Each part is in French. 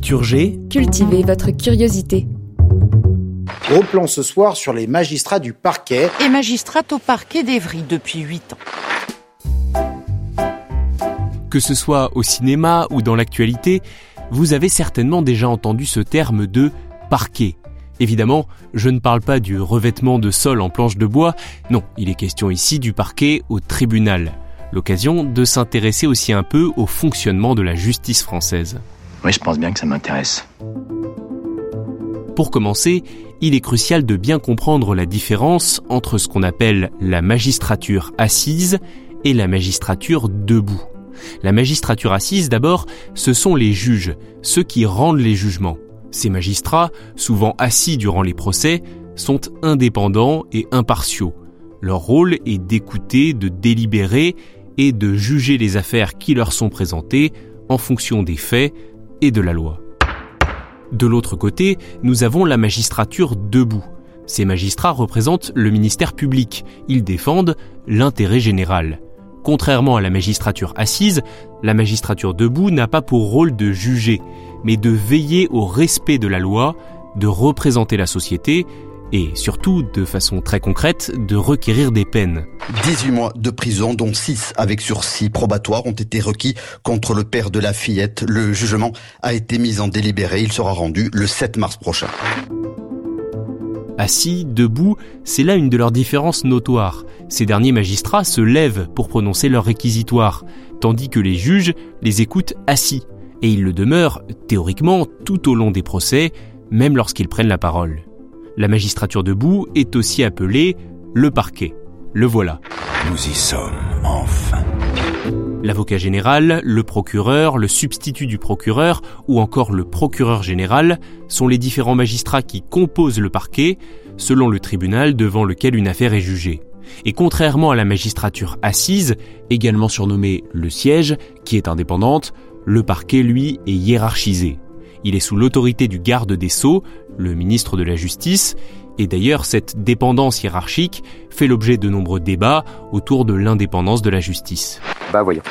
Culture G. Cultivez votre curiosité. Gros plan ce soir sur les magistrats du parquet. Et magistrate au parquet d'Evry depuis 8 ans. Que ce soit au cinéma ou dans l'actualité, vous avez certainement déjà entendu ce terme de parquet. Évidemment, je ne parle pas du revêtement de sol en planche de bois, non, il est question ici du parquet au tribunal. L'occasion de s'intéresser aussi un peu au fonctionnement de la justice française. Oui, je pense bien que ça m'intéresse. Pour commencer, il est crucial de bien comprendre la différence entre ce qu'on appelle la magistrature assise et la magistrature debout. La magistrature assise, d'abord, ce sont les juges, ceux qui rendent les jugements. Ces magistrats, souvent assis durant les procès, sont indépendants et impartiaux. Leur rôle est d'écouter, de délibérer et de juger les affaires qui leur sont présentées en fonction des faits de la loi. De l'autre côté, nous avons la magistrature debout. Ces magistrats représentent le ministère public. Ils défendent l'intérêt général. Contrairement à la magistrature assise, la magistrature debout n'a pas pour rôle de juger, mais de veiller au respect de la loi, de représenter la société et surtout, de façon très concrète, de requérir des peines. 18 mois de prison, dont 6 avec sursis probatoire, ont été requis contre le père de la fillette. Le jugement a été mis en délibéré. Il sera rendu le 7 mars prochain. Assis, debout, c'est là une de leurs différences notoires. Ces derniers magistrats se lèvent pour prononcer leur réquisitoire, tandis que les juges les écoutent assis. Et ils le demeurent, théoriquement, tout au long des procès, même lorsqu'ils prennent la parole. La magistrature debout est aussi appelée le parquet. Le voilà. Nous y sommes, enfin. L'avocat général, le procureur, le substitut du procureur ou encore le procureur général sont les différents magistrats qui composent le parquet selon le tribunal devant lequel une affaire est jugée. Et contrairement à la magistrature assise, également surnommée le siège, qui est indépendante, le parquet, lui, est hiérarchisé. Il est sous l'autorité du garde des sceaux, le ministre de la Justice, et d'ailleurs cette dépendance hiérarchique fait l'objet de nombreux débats autour de l'indépendance de la justice. Bah voyons.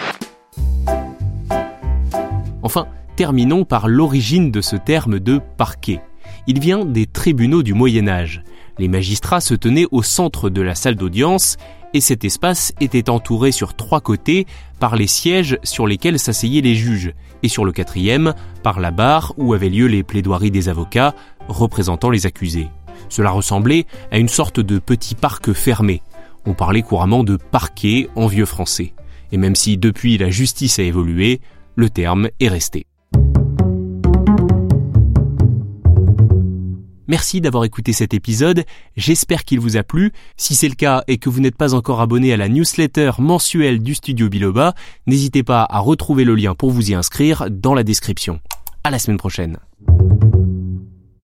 Enfin, terminons par l'origine de ce terme de parquet. Il vient des tribunaux du Moyen Âge. Les magistrats se tenaient au centre de la salle d'audience et cet espace était entouré sur trois côtés par les sièges sur lesquels s'asseyaient les juges, et sur le quatrième par la barre où avaient lieu les plaidoiries des avocats représentant les accusés. Cela ressemblait à une sorte de petit parc fermé. On parlait couramment de parquet en vieux français. Et même si depuis la justice a évolué, le terme est resté. Merci d'avoir écouté cet épisode, j'espère qu'il vous a plu. Si c'est le cas et que vous n'êtes pas encore abonné à la newsletter mensuelle du studio Biloba, n'hésitez pas à retrouver le lien pour vous y inscrire dans la description. À la semaine prochaine.